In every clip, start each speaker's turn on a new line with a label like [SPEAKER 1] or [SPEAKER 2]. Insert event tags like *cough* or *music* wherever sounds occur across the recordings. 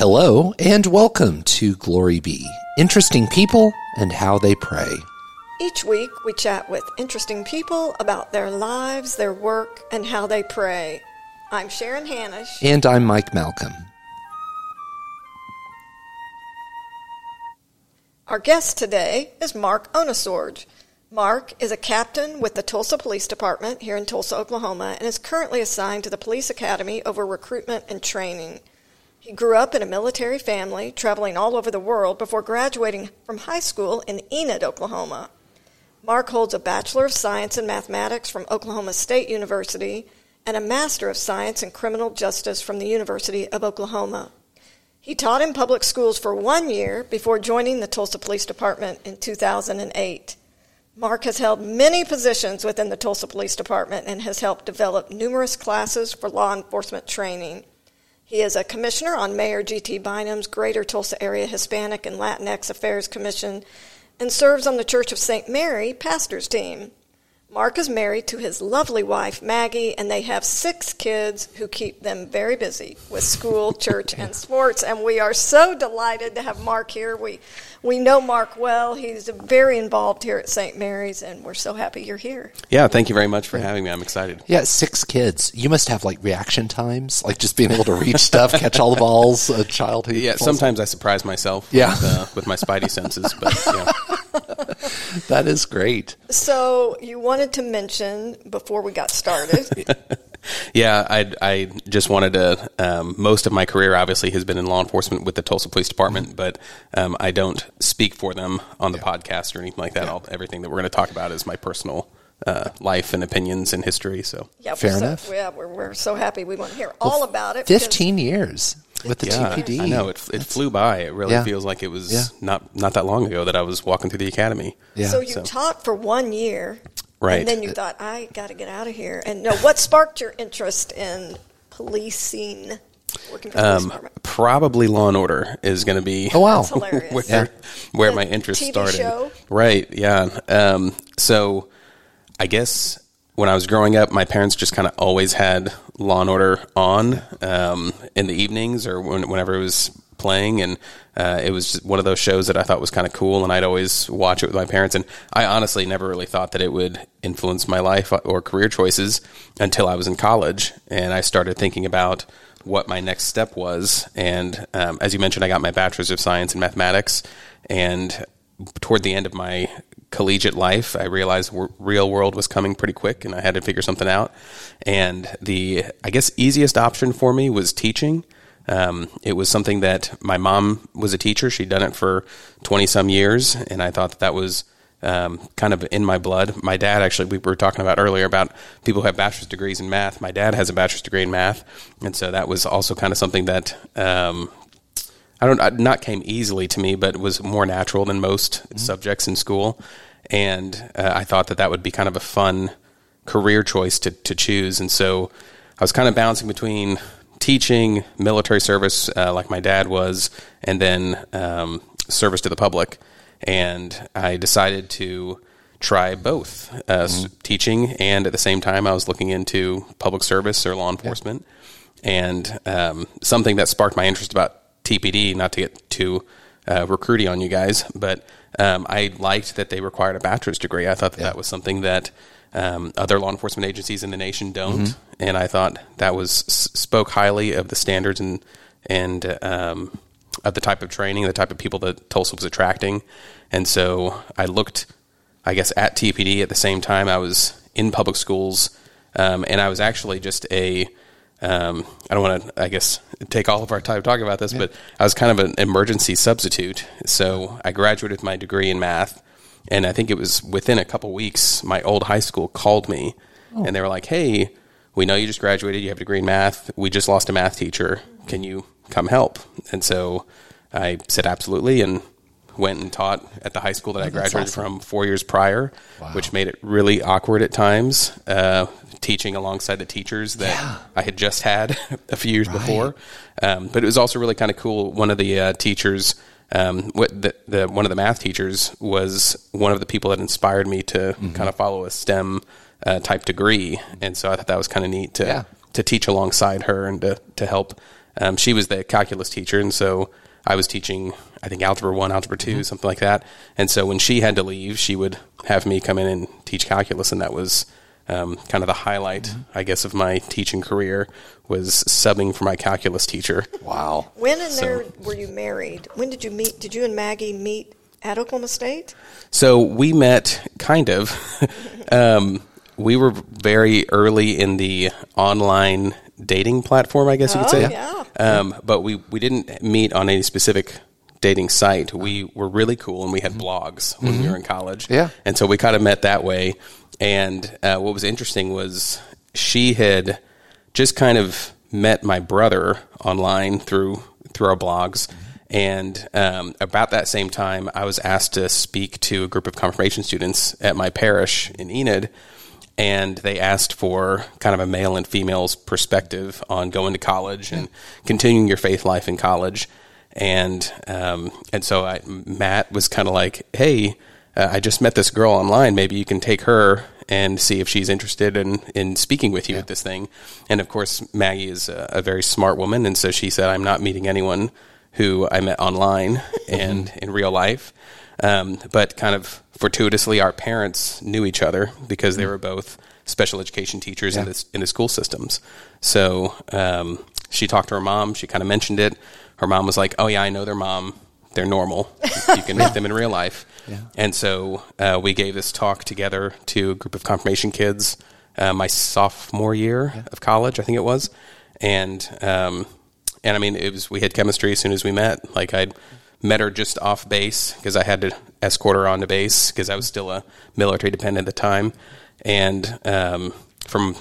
[SPEAKER 1] Hello and welcome to Glory Be. Interesting people and how they pray.
[SPEAKER 2] Each week, we chat with interesting people about their lives, their work, and how they pray. I'm Sharon Hannish.
[SPEAKER 1] And I'm Mike Malcolm.
[SPEAKER 2] Our guest today is Mark Ohnesorge. Mark is a captain with the Tulsa Police Department here in Tulsa, Oklahoma, and is currently assigned to the Police Academy over recruitment and training. He grew up in a military family, traveling all over the world before graduating from high school in Enid, Oklahoma. Mark holds a Bachelor of Science in Mathematics from Oklahoma State University and a Master of Science in Criminal Justice from the University of Oklahoma. He taught in public schools for one year before joining the Tulsa Police Department in 2008. Mark has held many positions within the Tulsa Police Department and has helped develop numerous classes for law enforcement training. He is a commissioner on Mayor G.T. Bynum's Greater Tulsa Area Hispanic and Latinx Affairs Commission and serves on the Church of St. Mary pastors team. Mark is married to his lovely wife, Maggie, and they have six kids who keep them very busy with school, *laughs* church, and sports. And we are so delighted to have Mark here. We, we know Mark well. He's very involved here at St. Mary's, and we're so happy you're here.
[SPEAKER 3] Yeah, thank you very much for having me. I'm excited.
[SPEAKER 1] Yeah, six kids. You must have like reaction times, like just being able to reach stuff, catch all the balls, a child who.
[SPEAKER 3] Yeah, sometimes I surprise myself
[SPEAKER 1] Yeah.
[SPEAKER 3] with, uh, with my spidey senses, but yeah. *laughs* *laughs*
[SPEAKER 1] That is great.
[SPEAKER 2] So, you wanted to mention before we got started. *laughs*
[SPEAKER 3] Yeah, I, I just wanted to. Um, most of my career, obviously, has been in law enforcement with the Tulsa Police Department, but um, I don't speak for them on the podcast or anything like that. All, everything that we're going to talk about is my personal uh, life and opinions and history. So,
[SPEAKER 2] Yeah,
[SPEAKER 1] Fair
[SPEAKER 2] so,
[SPEAKER 1] enough.
[SPEAKER 2] Yeah, we're, we're so happy we want to hear all about it. because-
[SPEAKER 1] 15 years with the
[SPEAKER 3] yeah,
[SPEAKER 1] TPD.
[SPEAKER 3] I know it, it flew by. It really
[SPEAKER 1] Yeah.
[SPEAKER 3] feels like it was
[SPEAKER 1] Yeah.
[SPEAKER 3] not not that long ago that I was walking through the academy.
[SPEAKER 1] Yeah.
[SPEAKER 2] So you
[SPEAKER 3] So-
[SPEAKER 2] taught for one year,
[SPEAKER 3] Right.
[SPEAKER 2] And then you thought, I got to get out of here. And no, what sparked your interest in policing, working for the police
[SPEAKER 3] Um, probably Law and Order is going to be
[SPEAKER 1] Oh, wow.
[SPEAKER 2] That's hilarious. *laughs*
[SPEAKER 3] where,
[SPEAKER 1] Yeah.
[SPEAKER 3] where my interest
[SPEAKER 2] TV
[SPEAKER 3] started.
[SPEAKER 2] show?
[SPEAKER 3] Right. Yeah. Um, so I guess when I was growing up, my parents just kind of always had Law and Order on um, in the evenings or when, whenever it was playing, and uh, it was just one of those shows that I thought was kind of cool, and I'd always watch it with my parents. And I honestly never really thought that it would influence my life or career choices until I was in college, and I started thinking about what my next step was. And um, as you mentioned, I got my bachelor's of science in mathematics, and toward the end of my collegiate life, I realized w- real world was coming pretty quick, and I had to figure something out. And the I guess easiest option for me was teaching. Um, it was something that my mom was a teacher; she'd done it for twenty some years, and I thought that that was um, kind of in my blood. My dad actually, we were talking about earlier about people who have bachelor's degrees in math. My dad has a bachelor's degree in math, and so that was also kind of something that um, I don't not came easily to me, but was more natural than most subjects in school. And uh, I thought that that would be kind of a fun career choice to to choose. And so I was kind of bouncing between teaching, military service, uh, like my dad was, and then um, service to the public. And I decided to try both uh, s- teaching, and at the same time, I was looking into public service or law enforcement. And um, something that sparked my interest about TPD, not to get too uh, recruity on you guys, but um, I liked that they required a bachelor's degree. I thought that, that was something that um, other law enforcement agencies in the nation don't, and I thought that was spoke highly of the standards and and um, of the type of training, the type of people that Tulsa was attracting, and so I looked, I guess, at TPD at the same time I was in public schools, um, and I was actually just a um, I don't want to, I guess, take all of our time talking about this, but I was kind of an emergency substitute. So I graduated with my degree in math, and I think it was within a couple weeks, my old high school called me, and they were like, "Hey, we know you just graduated. You have a degree in math. We just lost a math teacher. Can you come help?" And so I said, "Absolutely," and went and taught at the high school that I graduated
[SPEAKER 1] awesome.
[SPEAKER 3] from four years prior, which made it really awkward at times. Uh, teaching alongside the teachers that
[SPEAKER 1] Yeah.
[SPEAKER 3] I had just had *laughs* a few years before, um, but it was also really kind of cool. One of the uh, teachers, um, what the, the one of the math teachers, was one of the people that inspired me to kind of follow a STEM uh, type degree, and so I thought that was kind of neat to
[SPEAKER 1] Yeah.
[SPEAKER 3] to teach alongside her and to to help um, she was the calculus teacher, and so I was teaching, I think algebra one, algebra 2 something like that. And so when she had to leave, she would have me come in and teach calculus, and that was um, kind of the highlight, I guess, of my teaching career was subbing for my calculus teacher.
[SPEAKER 1] Wow.
[SPEAKER 2] When and
[SPEAKER 3] So-
[SPEAKER 2] there were you married? When did you meet? Did you and Maggie meet at Oklahoma State?
[SPEAKER 3] So we met kind of. *laughs* um, we were very early in the online dating platform, I guess you could
[SPEAKER 2] Oh,
[SPEAKER 3] say.
[SPEAKER 2] yeah.
[SPEAKER 3] Um, but we, we didn't meet on any specific dating site. We were really cool and we had blogs when we were in college.
[SPEAKER 1] Yeah.
[SPEAKER 3] And so we kind of met that way. And uh, what was interesting was she had just kind of met my brother online through through our blogs. And um, about that same time, I was asked to speak to a group of confirmation students at my parish in Enid. And they asked for kind of a male and female's perspective on going to college and continuing your faith life in college. And um, and so I, Matt was kind of like, "Hey, uh, I just met this girl online. Maybe you can take her and see if she's interested in, in speaking with you at this thing. And of course, Maggie is a, a very smart woman. And so she said, I'm not meeting anyone who I met online *laughs* and in real life. Um, but kind of fortuitously, our parents knew each other because they were both special education teachers in, the, in the school systems. So um, she talked to her mom. She kind of mentioned it. Her mom was like, Oh, yeah, I know their mom. They're normal. You can meet them in real life. And so uh, we gave this talk together to a group of confirmation kids uh, my sophomore year of college, I think it was. And um, and I mean, it was we had chemistry as soon as we met. Like I met her just off base because I had to escort her on to base because I was still a military dependent at the time. And um, from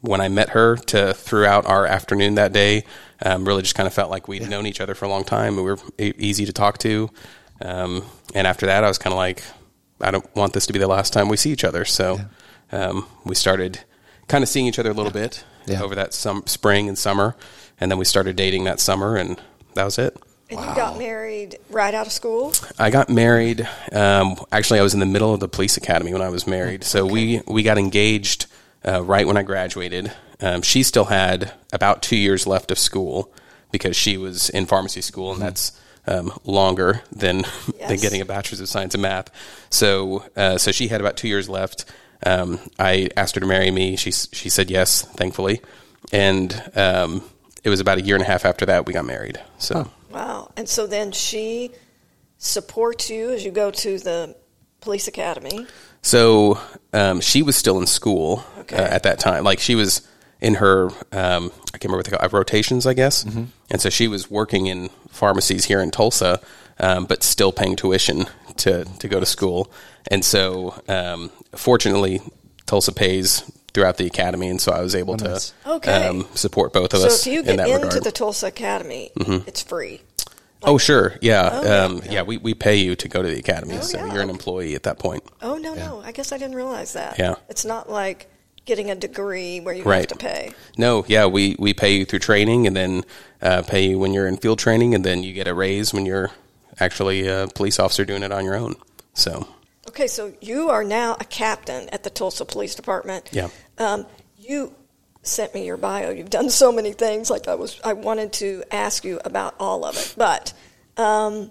[SPEAKER 3] when I met her to throughout our afternoon that day, um, really just kind of felt like we'd known each other for a long time. We were e- easy to talk to. Um, and after that, I was kind of like, I don't want this to be the last time we see each other. So um, we started kind of seeing each other a little bit
[SPEAKER 1] Yeah.
[SPEAKER 3] over that some spring and summer, and then we started dating that summer, and that was it.
[SPEAKER 2] And you got married right out of school?
[SPEAKER 3] I got married. Um, actually, I was in the middle of the police academy when I was married. So we we got engaged uh, right when I graduated. Um, she still had about two years left of school because she was in pharmacy school, and that's um, longer than than getting a bachelor's of science in math. So uh, so she had about two years left. Um, I asked her to marry me. She she said yes, thankfully, and um, it was about a year and a half after that we got married. So.
[SPEAKER 2] Wow. And so then she supports you as you go to the police academy.
[SPEAKER 3] So um, she was still in school
[SPEAKER 2] Okay.
[SPEAKER 3] uh, at that time. Like she was in her, um, I can't remember what they call it, rotations, I guess. And so she was working in pharmacies here in Tulsa, um, but still paying tuition to, to go to school. And so, um, fortunately, Tulsa pays throughout the academy, and so I was able
[SPEAKER 1] nice.
[SPEAKER 3] to
[SPEAKER 2] Okay.
[SPEAKER 3] um, support both of
[SPEAKER 2] So
[SPEAKER 3] us
[SPEAKER 2] if you get
[SPEAKER 3] that
[SPEAKER 2] into
[SPEAKER 3] regard. Mm-hmm.
[SPEAKER 2] the Tulsa Academy, it's free.
[SPEAKER 3] Oh, sure, yeah,
[SPEAKER 2] Oh, yeah.
[SPEAKER 3] um, yeah. We, we pay you to go to the academy,
[SPEAKER 2] Oh,
[SPEAKER 3] so
[SPEAKER 2] yeah.
[SPEAKER 3] you're an employee at that point.
[SPEAKER 2] Oh, no, no. I guess I didn't realize that.
[SPEAKER 3] Yeah.
[SPEAKER 2] It's not like getting a degree where you have to pay.
[SPEAKER 3] No, yeah, we, we pay you through training and then uh, pay you when you're in field training, and then you get a raise when you're actually a police officer doing it on your own. So,
[SPEAKER 2] Okay, so you are now a captain at the Tulsa Police Department.
[SPEAKER 3] yeah.
[SPEAKER 2] Um, you sent me your bio. You've done so many things. Like I was, I wanted to ask you about all of it. But um,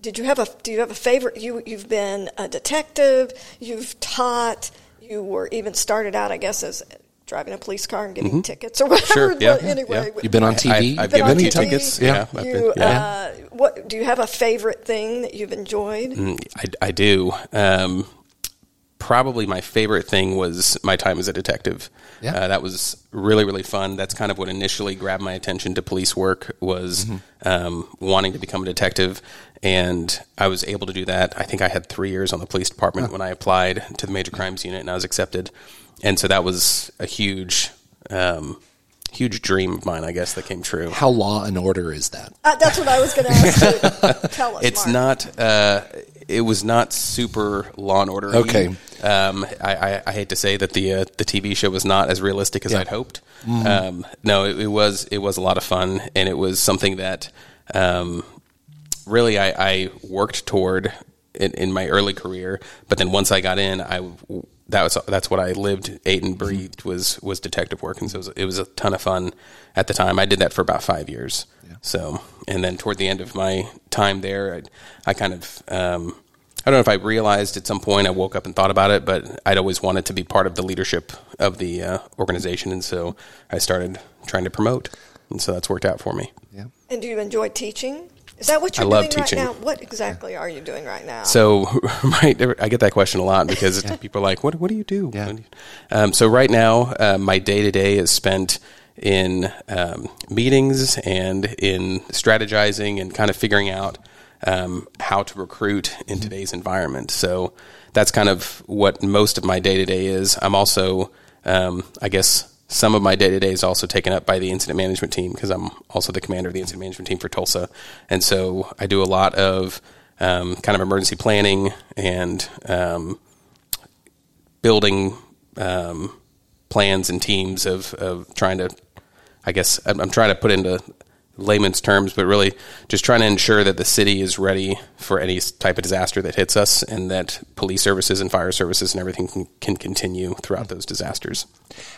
[SPEAKER 2] did you have a? Do you have a favorite? You you've been a detective. You've taught. You were even started out, I guess, as driving a police car and getting tickets or whatever.
[SPEAKER 3] Mm-hmm. Sure, yeah,
[SPEAKER 2] anyway,
[SPEAKER 3] yeah.
[SPEAKER 1] You've been on TV.
[SPEAKER 3] I've- I've
[SPEAKER 2] been
[SPEAKER 3] given you tickets.
[SPEAKER 1] Yeah.
[SPEAKER 3] Yeah, I've
[SPEAKER 2] You,
[SPEAKER 3] been- yeah.
[SPEAKER 2] uh, what do you have a favorite thing that you've enjoyed?
[SPEAKER 3] Mm, I, I do. Um, probably my favorite thing was my time as a detective.
[SPEAKER 1] Yeah.
[SPEAKER 3] Uh, that was really really fun. That's kind of what initially grabbed my attention to police work was um, wanting to become a detective, and I was able to do that. I think I had three years on the police department when I applied to the major crimes unit, and I was accepted. And so that was a huge, um, huge dream of mine, I guess, that came true.
[SPEAKER 1] How law and order is that?
[SPEAKER 2] Uh, that's what I was going to ask you. *laughs* Tell us.
[SPEAKER 3] It's
[SPEAKER 2] Mark.
[SPEAKER 3] not. Uh, it was not super Law and Order.
[SPEAKER 1] Okay.
[SPEAKER 3] Um, I, I, I hate to say that the uh, the TV show was not as realistic as
[SPEAKER 1] Yeah.
[SPEAKER 3] I'd hoped. Um, no, it, it was it was a lot of fun, and it was something that um, really I, I worked toward in, in my early career. But then once I got in, I that was that's what I lived, ate, and breathed was was detective work, and so it was, it was a ton of fun at the time. I did that for about five years. So, and then toward the end of my time there, I, I kind of um, I don't know if I realized at some point I woke up and thought about it, but I'd always wanted to be part of the leadership of the uh, organization, and so I started trying to promote, and so that's worked out for me.
[SPEAKER 1] Yeah.
[SPEAKER 2] And do you enjoy teaching? Is that what you're
[SPEAKER 3] love
[SPEAKER 2] doing
[SPEAKER 3] teaching.
[SPEAKER 2] right now? What exactly are you doing right now?
[SPEAKER 3] So, *laughs* right, I get that question a lot because people are like, "What? What do you do?"
[SPEAKER 1] Yeah.
[SPEAKER 3] Um, so, right now, uh, my day to day is spent in um, meetings and in strategizing and kind of figuring out um, how to recruit in today's environment. So, that's kind of what most of my day to day is. I'm also, um, I guess. Some of my day to day is also taken up by the incident management team because I'm also the commander of the incident management team for Tulsa, and so I do a lot of um, kind of emergency planning and um, building um, plans and teams of, of trying to, I guess, I'm, I'm trying to put into layman's terms, but really just trying to ensure that the city is ready for any type of disaster that hits us and that police services and fire services and everything can, can continue throughout those disasters.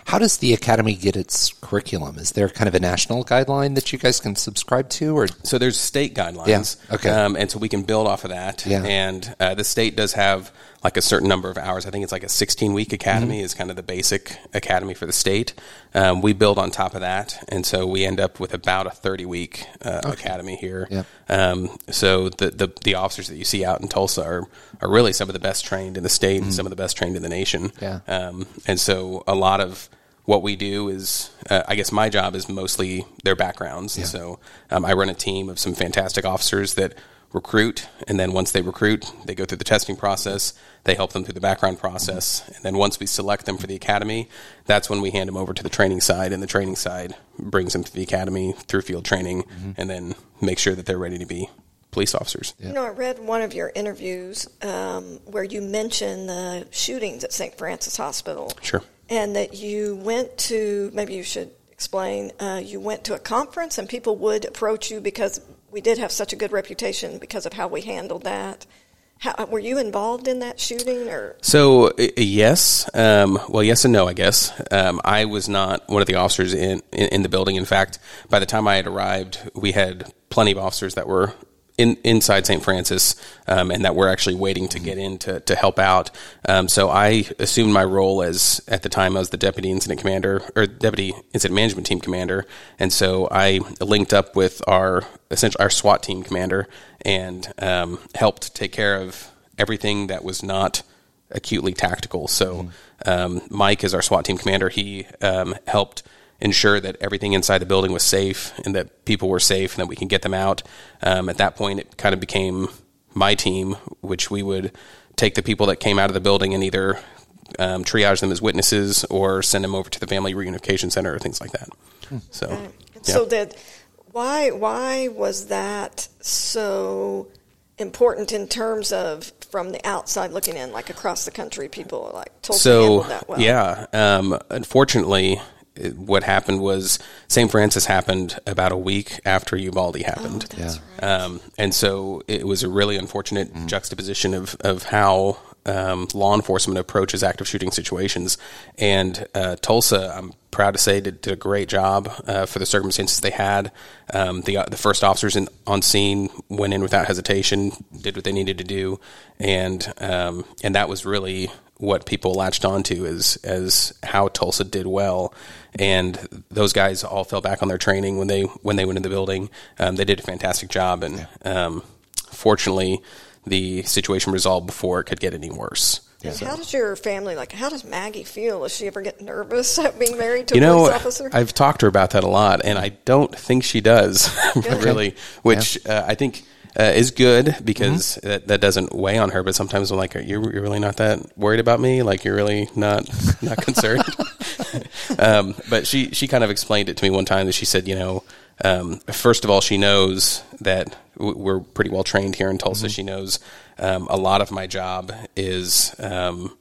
[SPEAKER 1] How does the academy get its curriculum? Is there kind of a national guideline that you guys can subscribe to, or
[SPEAKER 3] So there's state guidelines.
[SPEAKER 1] Yeah, okay.
[SPEAKER 3] Um, and so we can build off of that.
[SPEAKER 1] Yeah.
[SPEAKER 3] And uh, the state does have like a certain number of hours. I think it's like a 16 week academy
[SPEAKER 1] Mm-hmm.
[SPEAKER 3] is kind of the basic academy for the state. Um, we build on top of that. And so we end up with about a 30 week uh, academy here.
[SPEAKER 1] Yeah.
[SPEAKER 3] Um, so the, the, the officers that you see out in Tulsa are, are really some of the best trained in the state and some of the best trained in the nation.
[SPEAKER 1] Mm-hmm. Yeah.
[SPEAKER 3] Um, and so a lot of what we do is, uh, I guess my job is mostly their backgrounds. And so um, I run a team of some fantastic officers that recruit. And then once they recruit, they go through the testing process. They help them through the background process. And then once we select them for the academy, that's when we hand them over to the training side. And the training side brings them to the academy through field training and then make sure that they're ready to be police officers.
[SPEAKER 2] You know, I read one of your interviews um, where you mentioned the shootings at St. Francis Hospital.
[SPEAKER 3] Sure.
[SPEAKER 2] And that you went to, maybe you should explain, uh, you went to a conference and people would approach you because we did have such a good reputation because of how we handled that. How, were you involved in that shooting or?
[SPEAKER 3] So uh, yes, um, well, yes and no. I guess um, I was not one of the officers in, in in the building. In fact, by the time I had arrived, we had plenty of officers that were in, inside St. Francis um, and that we're actually waiting to get in to, to help out. Um, so I assumed my role as at the time I was the deputy incident commander or deputy incident management team commander, and so I linked up with our essentially our SWAT team commander and um, helped take care of everything that was not acutely tactical. So um, Mike is our SWAT team commander. He um, helped ensure that everything inside the building was safe and that people were safe and that we can get them out. Um, at that point, it kind of became my team, which we would take the people that came out of the building and either um, triage them as witnesses or send them over to the family reunification center or things like that. So,
[SPEAKER 2] And
[SPEAKER 3] yeah.
[SPEAKER 2] So that why why was that so important in terms of from the outside looking in, like across the country, people are like Tulsa handled that well.
[SPEAKER 3] yeah um, unfortunately it- what happened was st francis happened about a week after uvalde happened
[SPEAKER 2] Oh, that's right.
[SPEAKER 3] um, and so it was a really unfortunate juxtaposition of, of how um, law enforcement approaches active shooting situations. And uh, Tulsa, I'm proud to say, did, did a great job uh, for the circumstances they had. Um, the the first officers in, on scene went in without hesitation, did what they needed to do, and um, and that was really what people latched onto as as how Tulsa did well, and those guys all fell back on their training when they when they went in the building. Um, they did a fantastic job, and um, fortunately, the situation resolved before it could get any worse.
[SPEAKER 2] And How does your family like? How does Maggie feel? Does she ever get nervous *laughs* at being married to
[SPEAKER 3] You
[SPEAKER 2] a
[SPEAKER 3] know,
[SPEAKER 2] police officer?
[SPEAKER 3] I've talked to her about that a lot, and I don't think she does *laughs* really, which uh, I think uh, is good because
[SPEAKER 2] Mm-hmm.
[SPEAKER 3] that, that doesn't weigh on her. But sometimes I'm like, are you you're really not that worried about me? Like you're really not not concerned. *laughs* *laughs* um, but she she kind of explained it to me one time that she said, you know, um, first of all, she knows that w- we're pretty well trained here in Tulsa. She knows um, a lot of my job is. Um,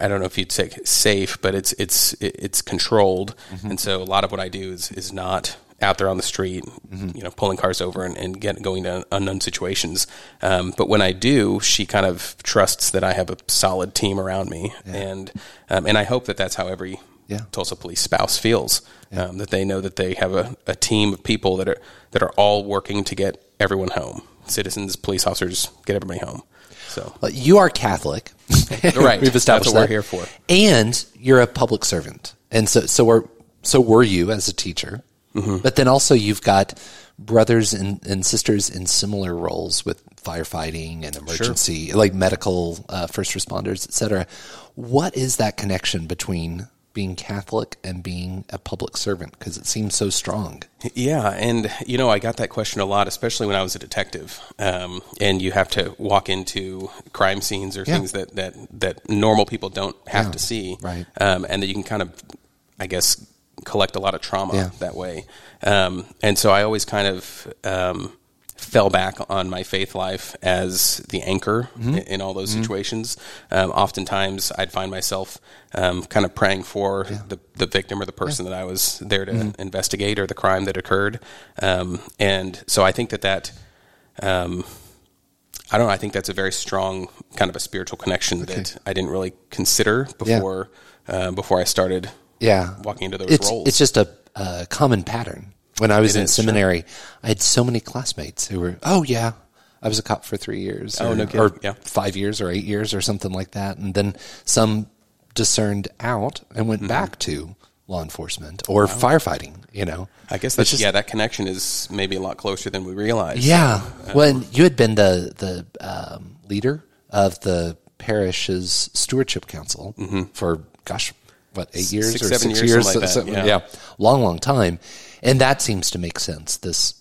[SPEAKER 3] I don't know if you'd say safe, but it's it's it's controlled, and so a lot of what I do is is not out there on the street, you know, pulling cars over and, and get going to unknown situations. Um, but when I do, she kind of trusts that I have a solid team around me, and um, and I hope that that's how every
[SPEAKER 1] Yeah.
[SPEAKER 3] Tulsa police spouse feels. Um, that they know that they have a, a team of people that are that are all working to get everyone home. Citizens, police officers, get everybody home. So
[SPEAKER 1] Well, you are Catholic, *laughs*
[SPEAKER 3] Right. *laughs*
[SPEAKER 1] We've established
[SPEAKER 3] That's what we're
[SPEAKER 1] that.
[SPEAKER 3] here for.
[SPEAKER 1] and you're a public servant, and so so were so were you as a teacher.
[SPEAKER 3] Mm-hmm.
[SPEAKER 1] But then also you've got brothers and, and sisters in similar roles with firefighting and emergency, like medical uh, first responders, et cetera. What is that connection between being Catholic and being a public servant? Because it seems so strong.
[SPEAKER 3] Yeah, and you know, I got that question a lot, especially when I was a detective, um, and you have to walk into crime scenes or
[SPEAKER 1] Yeah.
[SPEAKER 3] things that, that that normal people don't have
[SPEAKER 1] Yeah,
[SPEAKER 3] to see,
[SPEAKER 1] right.
[SPEAKER 3] Um, and that you can kind of, I guess, collect a lot of trauma
[SPEAKER 1] Yeah.
[SPEAKER 3] that way. Um, and so I always kind of um, fell back on my faith life as the anchor
[SPEAKER 1] Mm-hmm.
[SPEAKER 3] in, in all those situations. Um, oftentimes, I'd find myself um, kind of praying for the, the victim or the person that I was there to
[SPEAKER 1] Mm-hmm.
[SPEAKER 3] investigate or the crime that occurred. Um, and so I think that that. Um, I don't know. I think that's a very strong kind of a spiritual connection that I didn't really consider before uh, before I started
[SPEAKER 1] Yeah,
[SPEAKER 3] walking into those
[SPEAKER 1] it's,
[SPEAKER 3] roles.
[SPEAKER 1] It's just a, a common pattern. When I was
[SPEAKER 3] It
[SPEAKER 1] in seminary, I had so many classmates who were, oh yeah, I was a cop for three years,
[SPEAKER 3] Oh,
[SPEAKER 1] or,
[SPEAKER 3] no kidding.
[SPEAKER 1] or
[SPEAKER 3] Yeah.
[SPEAKER 1] five years, or eight years, or something like that, and then some discerned out and
[SPEAKER 3] Mm-hmm.
[SPEAKER 1] went back to law enforcement or firefighting. You know,
[SPEAKER 3] I guess that's
[SPEAKER 1] just-
[SPEAKER 3] yeah. That connection is maybe a lot closer than we realize.
[SPEAKER 1] Yeah, when you had been the the um, leader of the parish's stewardship council for gosh, what eight years
[SPEAKER 3] Six,
[SPEAKER 1] or
[SPEAKER 3] seven
[SPEAKER 1] six
[SPEAKER 3] years,
[SPEAKER 1] years?
[SPEAKER 3] like that,
[SPEAKER 1] So-
[SPEAKER 3] yeah.
[SPEAKER 1] long, long time, and that seems to make sense. This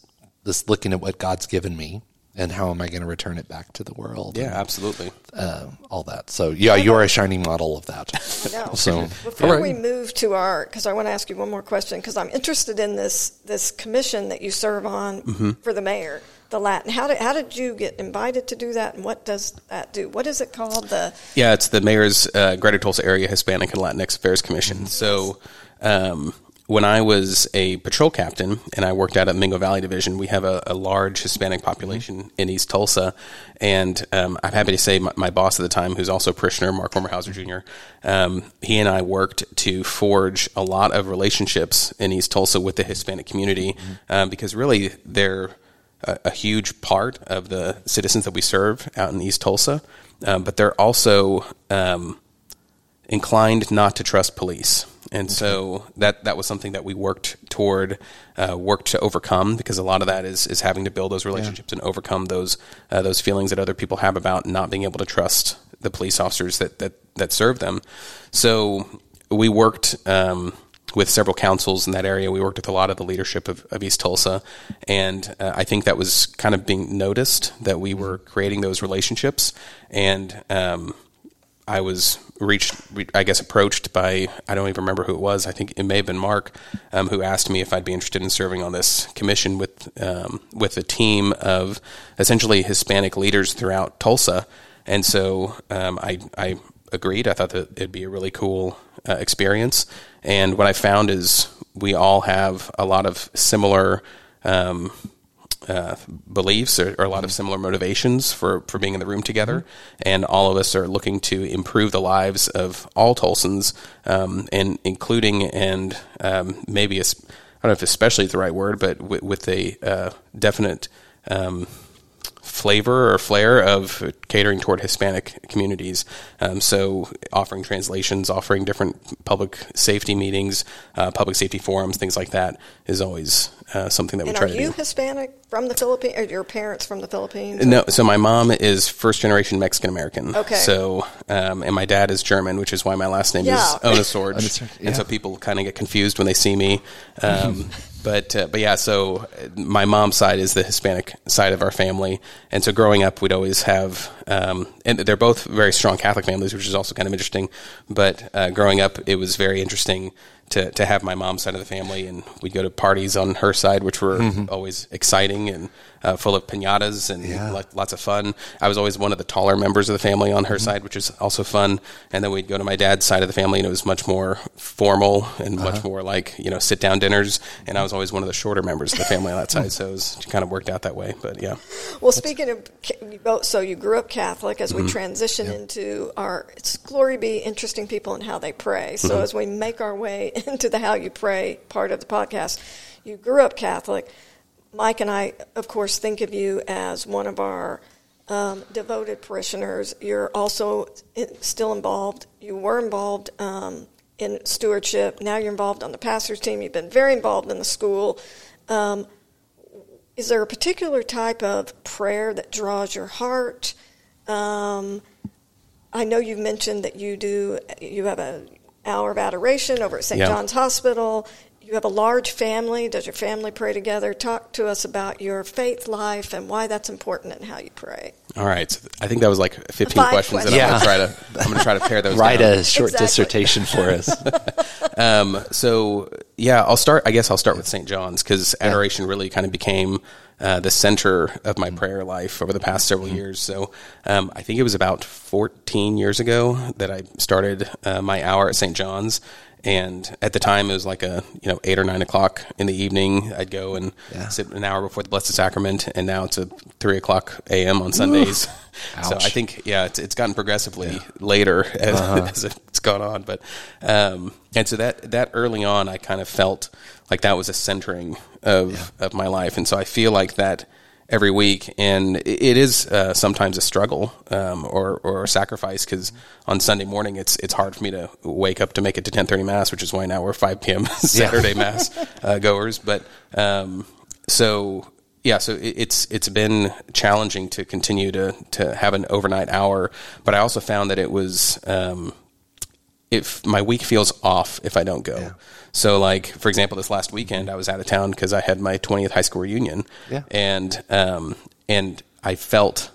[SPEAKER 1] this looking at what God's given me and how am I going to return it back to the world?
[SPEAKER 3] yeah,
[SPEAKER 1] and,
[SPEAKER 3] absolutely.
[SPEAKER 1] uh, all that. So yeah, you're a shining model of that.
[SPEAKER 2] No.
[SPEAKER 1] So
[SPEAKER 2] Before
[SPEAKER 1] all right.
[SPEAKER 2] we move to our, because I want to ask you one more question, because I'm interested in this this commission that you serve on
[SPEAKER 1] Mm-hmm.
[SPEAKER 2] for the mayor, the Latin. How did how did you get invited to do that, and what does that do? What is it called? The
[SPEAKER 3] Yeah, it's the mayor's uh, Greater Tulsa Area Hispanic and Latinx Affairs Commission.
[SPEAKER 1] Mm-hmm.
[SPEAKER 3] So, um, when I was a patrol captain and I worked out at Mingo Valley Division, we have a, a large Hispanic population
[SPEAKER 1] Mm-hmm.
[SPEAKER 3] in East Tulsa. And um, I'm happy to say my, my boss at the time, who's also a parishioner, Mark Homerhauser Jr., um, he and I worked to forge a lot of relationships in East Tulsa with the Hispanic community um, because really they're a, a huge part of the citizens that we serve out in East Tulsa, um, but they're also um, inclined not to trust police. And so that that was something that we worked toward, uh, worked to overcome because a lot of that is is having to build those relationships and overcome those uh, those feelings that other people have about not being able to trust the police officers that that that serve them. So we worked. Um, with several councils in that area, we worked with a lot of the leadership of, of East Tulsa, and uh, I think that was kind of being noticed that we were creating those relationships, and um, I was reached, I guess, approached by I don't even remember who it was. I think it may have been Mark, um, who asked me if I'd be interested in serving on this commission with um, with a team of essentially Hispanic leaders throughout Tulsa, and so um, I I agreed. I thought that it'd be a really cool uh, experience, and what I found is we all have a lot of similar. Uh, beliefs or, or a lot of similar motivations for, for being in the room together. And all of us are looking to improve the lives of all Tulsans, um, and including and um, maybe, a, s- I don't know if especially is the right word, but with, with a uh, definite um, flavor or flair of catering toward Hispanic communities. Um, so offering translations, offering different public safety meetings, uh, public safety forums, things like that is always uh, something that we
[SPEAKER 2] and
[SPEAKER 3] try
[SPEAKER 2] are
[SPEAKER 3] to
[SPEAKER 2] you. Hispanic from the Philippines? Or your parents from the Philippines?
[SPEAKER 3] No, so my mom is first generation Mexican American.
[SPEAKER 2] Okay.
[SPEAKER 3] So, um, and my dad is German, which is why my last name
[SPEAKER 2] Yeah.
[SPEAKER 3] is Ohnesorge.
[SPEAKER 1] Ohnesorge, yeah.
[SPEAKER 3] And so people kind of get confused when they see me. *laughs* Um, but uh, but yeah, so uh, my mom's side is the Hispanic side of our family, and so growing up, we'd always have, um, and they're both very strong Catholic families, which is also kind of interesting. But uh, growing up, it was very interesting to, to have my mom's side of the family, and we'd go to parties on her side, which were mm-hmm. always exciting and uh, full of pinatas and yeah. lots of fun. I was always one of the taller members of the family on her mm-hmm. side, which was also fun. And then we'd go to my dad's side of the family, and it was much more formal and uh-huh. much more like you know sit down dinners. And I was always one of the shorter members of the family on that side, *laughs* so it was kind of worked out that way. But yeah.
[SPEAKER 2] Well, speaking of, so you grew up Catholic. As we mm-hmm. transition yep. into our, it's glory be interesting people and how they pray. So mm-hmm. as we make our way *laughs* into the how you pray part of the podcast, you grew up Catholic Mike and I, of course, think of you as one of our um, devoted parishioners. You're also still involved. You were involved um, in stewardship. Now you're involved on the pastor's team. You've been very involved in the school. Um, is there a particular type of prayer that draws your heart? Um, I know you've mentioned that you do. You have an hour of adoration over at St. Yeah. John's Hospital you have a large family. Does your family pray together? Talk to us about your faith life and why that's important and how you pray.
[SPEAKER 3] All right, so I think that was like 15 Five questions, questions. and I'm going to try to I'm going to try to pare those.
[SPEAKER 1] Write
[SPEAKER 3] down.
[SPEAKER 1] a short exactly. dissertation for us. *laughs*
[SPEAKER 3] um, so yeah, I'll start. I guess I'll start with St. John's because adoration really kind of became uh, the center of my mm-hmm. prayer life over the past several mm-hmm. years. So um, I think it was about 14 years ago that I started uh, my hour at St. John's, and at the time, it was like a you know eight or nine o'clock in the evening. I'd go and yeah. sit an hour before the Blessed Sacrament, and now it's a three o'clock a.m. on Sundays. *laughs* so I think yeah, it's, it's gotten progressively yeah. later *laughs* as, uh-huh. as, it's gone on. But um, and so that that early on, I kind of felt like that was a centering of yeah. of my life, and so I feel like that every week, and it is uh, sometimes a struggle um, or or a sacrifice because on Sunday morning it's it's hard for me to wake up to make it to ten thirty mass, which is why now we're five p.m. *laughs* *laughs* Saturday mass uh, goers. But um, so yeah, so it's it's been challenging to continue to to have an overnight hour, but I also found that it was um, if my week feels off if I don't go. Yeah. So, like for example, this last weekend I was out of town because I had my 20th high school reunion, yeah. and um, and I felt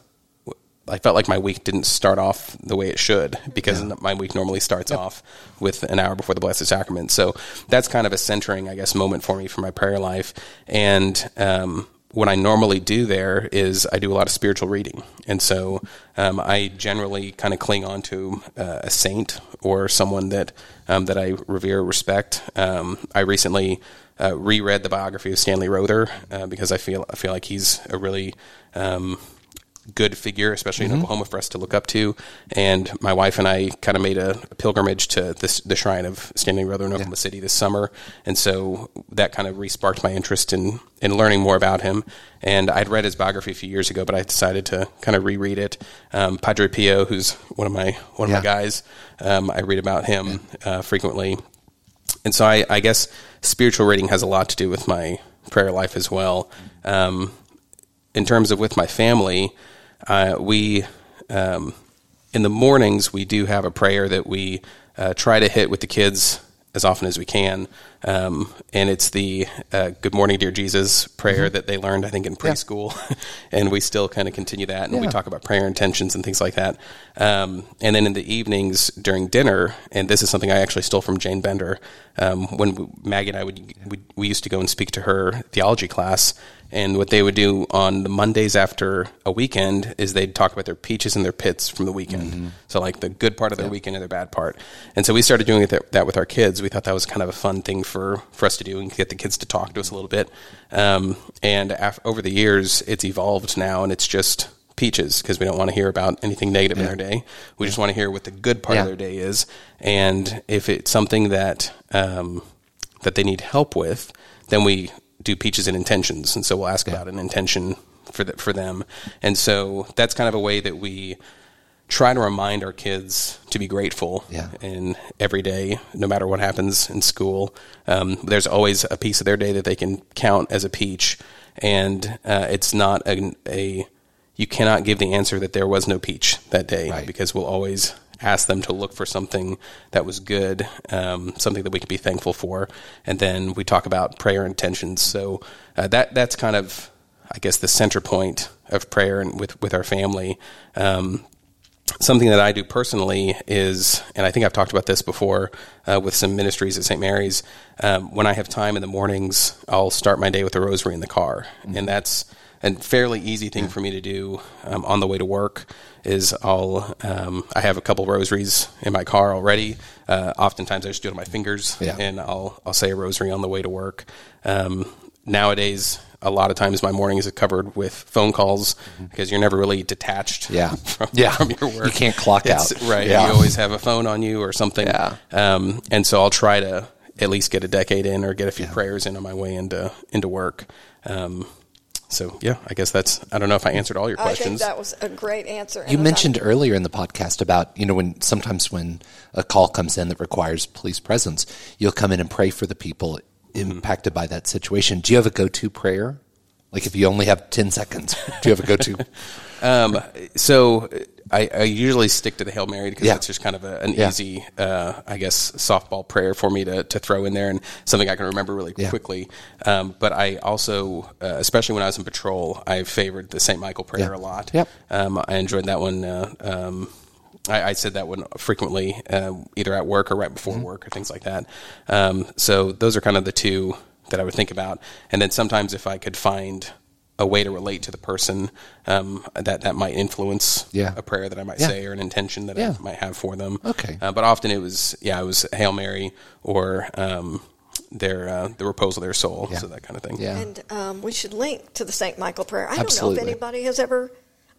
[SPEAKER 3] I felt like my week didn't start off the way it should because yeah. my week normally starts yep. off with an hour before the Blessed Sacrament. So that's kind of a centering, I guess, moment for me for my prayer life. And um, what I normally do there is I do a lot of spiritual reading, and so um, I generally kind of cling on to uh, a saint or someone that um, that I revere, respect. Um, I recently uh, reread the biography of Stanley Rother uh, because I feel I feel like he's a really um, good figure, especially mm-hmm. in Oklahoma, for us to look up to. And my wife and I kind of made a, a pilgrimage to this, the shrine of Stanley Rother in Oklahoma yeah. City this summer, and so that kind of resparked my interest in in learning more about him. And I'd read his biography a few years ago, but I decided to kind of reread it. Um, Padre Pio, who's one of my one of yeah. my guys, um, I read about him uh, frequently, and so I, I, guess spiritual reading has a lot to do with my prayer life as well. Um, in terms of with my family, uh, we um, in the mornings we do have a prayer that we uh, try to hit with the kids as often as we can, um, and it's the uh, "Good Morning, Dear Jesus" prayer mm-hmm. that they learned, I think, in preschool, yeah. *laughs* and we still kind of continue that, and yeah. we talk about prayer intentions and things like that. Um, and then in the evenings during dinner, and this is something I actually stole from Jane Bender. Um, when Maggie and I would we, we used to go and speak to her theology class, and what they would do on the Mondays after a weekend is they'd talk about their peaches and their pits from the weekend. Mm-hmm. So like the good part of their yeah. weekend and their bad part. And so we started doing that with our kids. We thought that was kind of a fun thing for, for us to do and get the kids to talk to us a little bit. Um, and af- over the years, it's evolved now and it's just peaches because we don't want to hear about anything negative yeah. in their day. We just want to hear what the good part yeah. of their day is. And if it's something that, um, that they need help with, then we do peaches and intentions, and so we'll ask yeah. about an intention for the, for them, and so that's kind of a way that we try to remind our kids to be grateful yeah. in every day, no matter what happens in school. Um, there's always a piece of their day that they can count as a peach, and uh, it's not a, a, you cannot give the answer that there was no peach that day right. because we'll always ask them to look for something that was good, um, something that we can be thankful for, and then we talk about prayer intentions. So uh, that that's kind of, I guess, the center point of prayer and with with our family. Um, something that I do personally is, and I think I've talked about this before uh, with some ministries at St. Mary's. Um, when I have time in the mornings, I'll start my day with a rosary in the car, mm-hmm. and that's a fairly easy thing for me to do um, on the way to work. Is I'll um, I have a couple rosaries in my car already. Uh, oftentimes I just do it on my fingers, yeah. and I'll I'll say a rosary on the way to work. Um, nowadays a lot of times my mornings are covered with phone calls mm-hmm. because you're never really detached
[SPEAKER 1] yeah. *laughs*
[SPEAKER 3] from,
[SPEAKER 1] yeah.
[SPEAKER 3] from your work.
[SPEAKER 1] You can't clock
[SPEAKER 3] it's,
[SPEAKER 1] out.
[SPEAKER 3] Right.
[SPEAKER 1] Yeah.
[SPEAKER 3] You always have a phone on you or something.
[SPEAKER 1] Yeah.
[SPEAKER 3] Um, and so I'll try to at least get a decade in or get a few yeah. prayers in on my way into, into work. Um, so yeah, I guess that's. I don't know if I answered all your questions.
[SPEAKER 2] I think that was a great answer.
[SPEAKER 1] You mentioned earlier in the podcast about you know when sometimes when a call comes in that requires police presence, you'll come in and pray for the people impacted by that situation. Do you have a go-to prayer? Like if you only have ten seconds, do you have a go-to? *laughs*
[SPEAKER 3] um, so I, I, usually stick to the Hail Mary because
[SPEAKER 1] yeah.
[SPEAKER 3] it's just kind of a, an yeah. easy, uh, I guess, softball prayer for me to, to throw in there and something I can remember really yeah. quickly. Um, but I also, uh, especially when I was in patrol, I favored the St. Michael prayer a lot.
[SPEAKER 1] Yep.
[SPEAKER 3] Um, I enjoyed that one. Uh, um, I, I, said that one frequently, uh, either at work or right before mm-hmm. work or things like that. Um, so those are kind of the two that I would think about. And then sometimes if I could find a way to relate to the person um, that that might influence
[SPEAKER 1] yeah.
[SPEAKER 3] a prayer that I might
[SPEAKER 1] yeah.
[SPEAKER 3] say or an intention that
[SPEAKER 1] yeah.
[SPEAKER 3] I might have for them.
[SPEAKER 1] Okay.
[SPEAKER 3] Uh, but often it was yeah it was Hail Mary or um, their uh, the repose of their soul so that kind of thing.
[SPEAKER 1] Yeah.
[SPEAKER 2] And um, we should link to the Saint Michael prayer. I
[SPEAKER 1] Absolutely.
[SPEAKER 2] don't know if anybody has ever.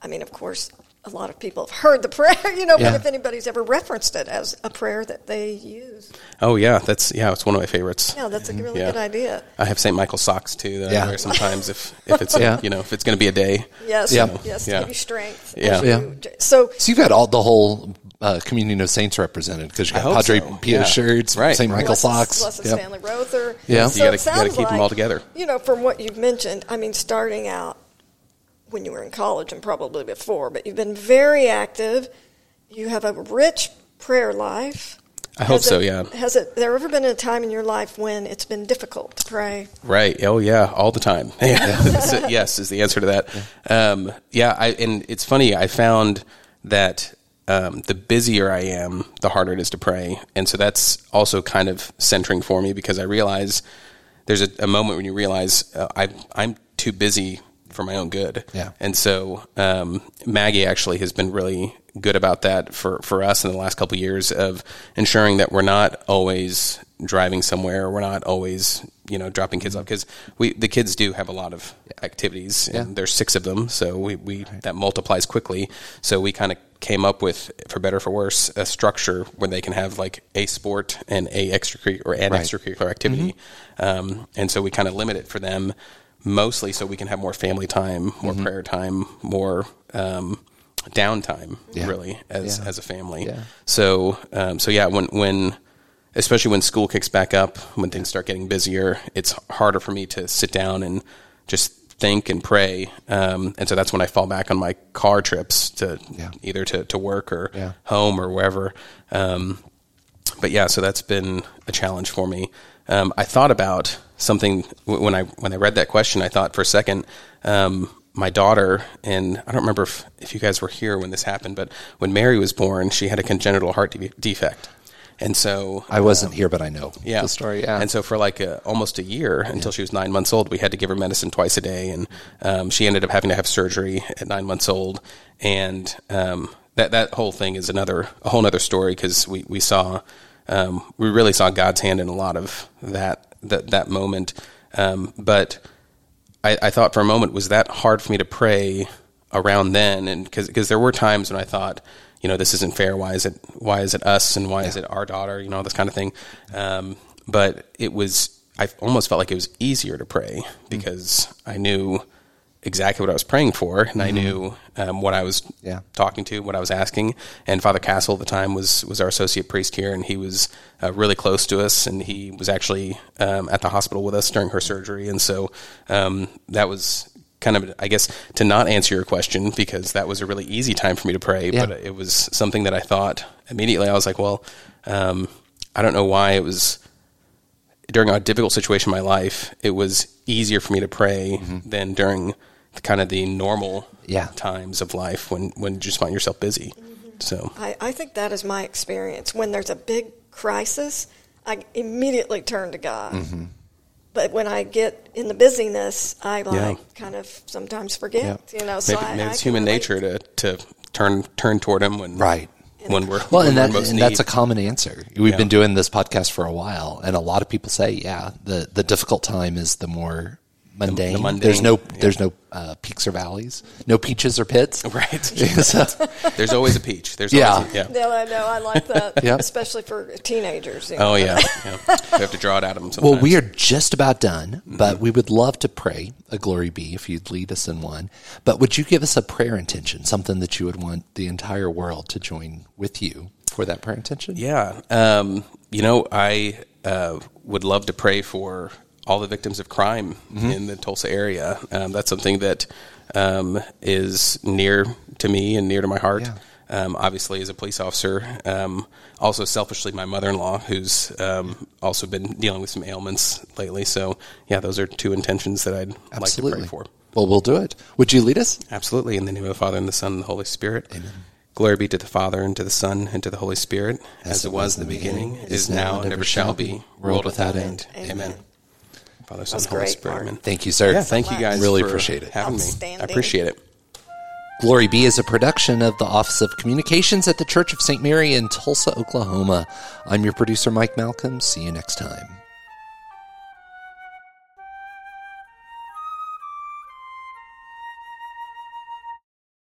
[SPEAKER 2] I mean, of course, a lot of people have heard the prayer, *laughs* you know,
[SPEAKER 1] yeah.
[SPEAKER 2] but if anybody's ever referenced it as a prayer that they use.
[SPEAKER 3] Oh yeah, that's yeah, it's one of my favorites.
[SPEAKER 2] Yeah, that's a really
[SPEAKER 3] yeah.
[SPEAKER 2] good idea.
[SPEAKER 3] I have St. Michael socks too that
[SPEAKER 1] yeah.
[SPEAKER 3] I wear *laughs* sometimes if, if it's yeah. you know if it's going to be a day.
[SPEAKER 2] Yes,
[SPEAKER 1] yeah.
[SPEAKER 2] yes,
[SPEAKER 3] yeah.
[SPEAKER 2] give you strength.
[SPEAKER 3] Yeah.
[SPEAKER 2] You. So,
[SPEAKER 1] so you've got all the whole uh, communion of saints represented because you got Padre
[SPEAKER 3] so.
[SPEAKER 1] Pio
[SPEAKER 3] yeah.
[SPEAKER 1] shirts,
[SPEAKER 3] right.
[SPEAKER 1] St. Michael
[SPEAKER 2] Blessed,
[SPEAKER 1] socks,
[SPEAKER 2] Blessed
[SPEAKER 1] yep.
[SPEAKER 2] Stanley Rother.
[SPEAKER 1] Yeah,
[SPEAKER 2] so
[SPEAKER 3] you got to keep
[SPEAKER 2] like,
[SPEAKER 3] them all together.
[SPEAKER 2] You know, from what you've mentioned, I mean, starting out when you were in college and probably before, but you've been very active. You have a rich prayer life.
[SPEAKER 3] I hope
[SPEAKER 2] has
[SPEAKER 3] so.
[SPEAKER 2] It,
[SPEAKER 3] yeah.
[SPEAKER 2] Has it there ever been a time in your life when it's been difficult to pray?
[SPEAKER 3] Right. Oh yeah, all the time. *laughs* yes, is the answer to that. Yeah. Um, yeah. I, and it's funny. I found that um, the busier I am, the harder it is to pray, and so that's also kind of centering for me because I realize there's a, a moment when you realize uh, I, I'm too busy for my own good.
[SPEAKER 1] Yeah.
[SPEAKER 3] And so um, Maggie actually has been really good about that for, for us in the last couple of years of ensuring that we're not always driving somewhere. We're not always, you know, dropping kids off because we, the kids do have a lot of activities and
[SPEAKER 1] yeah.
[SPEAKER 3] there's six of them. So we, we, that multiplies quickly. So we kind of came up with, for better for worse, a structure where they can have like a sport and a extracurricular or an
[SPEAKER 1] right.
[SPEAKER 3] extracurricular activity. Mm-hmm. Um, and so we kind of limit it for them mostly so we can have more family time, more mm-hmm. prayer time, more, um, downtime
[SPEAKER 1] yeah.
[SPEAKER 3] really as
[SPEAKER 1] yeah.
[SPEAKER 3] as a family.
[SPEAKER 1] Yeah.
[SPEAKER 3] So um, so yeah, when when especially when school kicks back up, when things start getting busier, it's harder for me to sit down and just think and pray. Um, and so that's when I fall back on my car trips to
[SPEAKER 1] yeah.
[SPEAKER 3] either to, to work or home or wherever. Um, but yeah, so that's been a challenge for me. Um, I thought about something when I when I read that question. I thought for a second, um, my daughter, and I don't remember if, if you guys were here when this happened, but when Mary was born, she had a congenital heart de- defect. And so
[SPEAKER 1] I wasn't um, here, but I know
[SPEAKER 3] yeah.
[SPEAKER 1] the story. Yeah,
[SPEAKER 3] and so for like a, almost a year until she was nine months old, we had to give her medicine twice a day, and um, she ended up having to have surgery at nine months old. And um, that that whole thing is another a whole other story because we we saw um, we really saw God's hand in a lot of that that that moment. Um, but I, I, thought for a moment, was that hard for me to pray around then? And because there were times when I thought, you know, this isn't fair. Why is it? Why is it us? And why yeah. is it our daughter? You know, this kind of thing. Um, but it was. I almost felt like it was easier to pray because mm. I knew exactly what I was praying for, and mm-hmm. I knew um, what I was
[SPEAKER 1] yeah.
[SPEAKER 3] talking to, what I was asking. And Father Castle at the time was was our associate priest here, and he was uh, really close to us, and he was actually um, at the hospital with us during her surgery, and so um, that was kind of I guess to not answer your question because that was a really easy time for me to pray,
[SPEAKER 1] yeah.
[SPEAKER 3] but it was something that I thought immediately. I was like, well, um, I don't know why it was during a difficult situation in my life. It was easier for me to pray mm-hmm. than during kind of the normal
[SPEAKER 1] yeah.
[SPEAKER 3] times of life when when you just find yourself busy.
[SPEAKER 2] Mm-hmm.
[SPEAKER 3] So
[SPEAKER 2] I, I think that is my experience. When there's a big crisis, I immediately turn to God.
[SPEAKER 1] Mm-hmm.
[SPEAKER 2] But when I get in the busyness, I like
[SPEAKER 3] Yeah.
[SPEAKER 2] kind of sometimes forget. You know, so
[SPEAKER 3] maybe,
[SPEAKER 2] I,
[SPEAKER 3] maybe it's
[SPEAKER 2] can
[SPEAKER 3] human
[SPEAKER 2] relate.
[SPEAKER 3] nature to, to turn turn toward him when
[SPEAKER 1] Right.
[SPEAKER 3] when we're
[SPEAKER 1] Well,
[SPEAKER 3] when
[SPEAKER 1] and,
[SPEAKER 3] we're
[SPEAKER 1] that, and that's a common answer. We've
[SPEAKER 3] Yeah.
[SPEAKER 1] been doing this podcast for a while, and a lot of people say, yeah, the, the difficult time is the more mundane.
[SPEAKER 3] mundane,
[SPEAKER 1] there's no
[SPEAKER 3] yeah.
[SPEAKER 1] there's no uh, peaks or valleys, no peaches or pits. *laughs*
[SPEAKER 3] right. *laughs*
[SPEAKER 1] So- *laughs*
[SPEAKER 3] There's always a peach. There's
[SPEAKER 1] Yeah.
[SPEAKER 3] always a, yeah.
[SPEAKER 2] No, I know. I like that,
[SPEAKER 1] Yep.
[SPEAKER 2] especially for teenagers. you know.
[SPEAKER 3] Oh yeah, yeah. We have to draw it out of them. Sometimes.
[SPEAKER 1] well, we are just about done,
[SPEAKER 3] Mm-hmm.
[SPEAKER 1] but we would love to pray a glory be if you'd lead us in one. But would you give us a prayer intention, something that you would want the entire world to join with you for that prayer intention?
[SPEAKER 3] Yeah. Um, you know, I uh, would love to pray for all the victims of crime
[SPEAKER 1] Mm-hmm.
[SPEAKER 3] in the Tulsa area. Um, that's something that um, is near to me and near to my heart.
[SPEAKER 1] Yeah.
[SPEAKER 3] Um, obviously, as a police officer, um, also selfishly, my mother-in-law, who's um, also been dealing with some ailments lately. So, yeah, those are two intentions that I'd
[SPEAKER 1] Absolutely.
[SPEAKER 3] like to pray for.
[SPEAKER 1] Well, we'll do it. Would you lead us?
[SPEAKER 3] Absolutely. In the name of the Father, and the Son, and the Holy Spirit. Amen. Glory be to the Father, and to the Son, and to the Holy Spirit, as, it was in the beginning, is now, and ever shall be, world without end. Amen. Father, Son,
[SPEAKER 2] That's
[SPEAKER 3] Holy
[SPEAKER 2] great,
[SPEAKER 3] Spirit.
[SPEAKER 2] Mark.
[SPEAKER 1] Thank you, sir.
[SPEAKER 3] Yeah, thank you guys.
[SPEAKER 1] Really
[SPEAKER 3] for
[SPEAKER 1] appreciate it.
[SPEAKER 3] Having me. I appreciate it.
[SPEAKER 1] Glory Be is a production of the Office of Communications at the Church of St. Mary in Tulsa, Oklahoma. I'm your producer, Mike Malcolm. See you next time.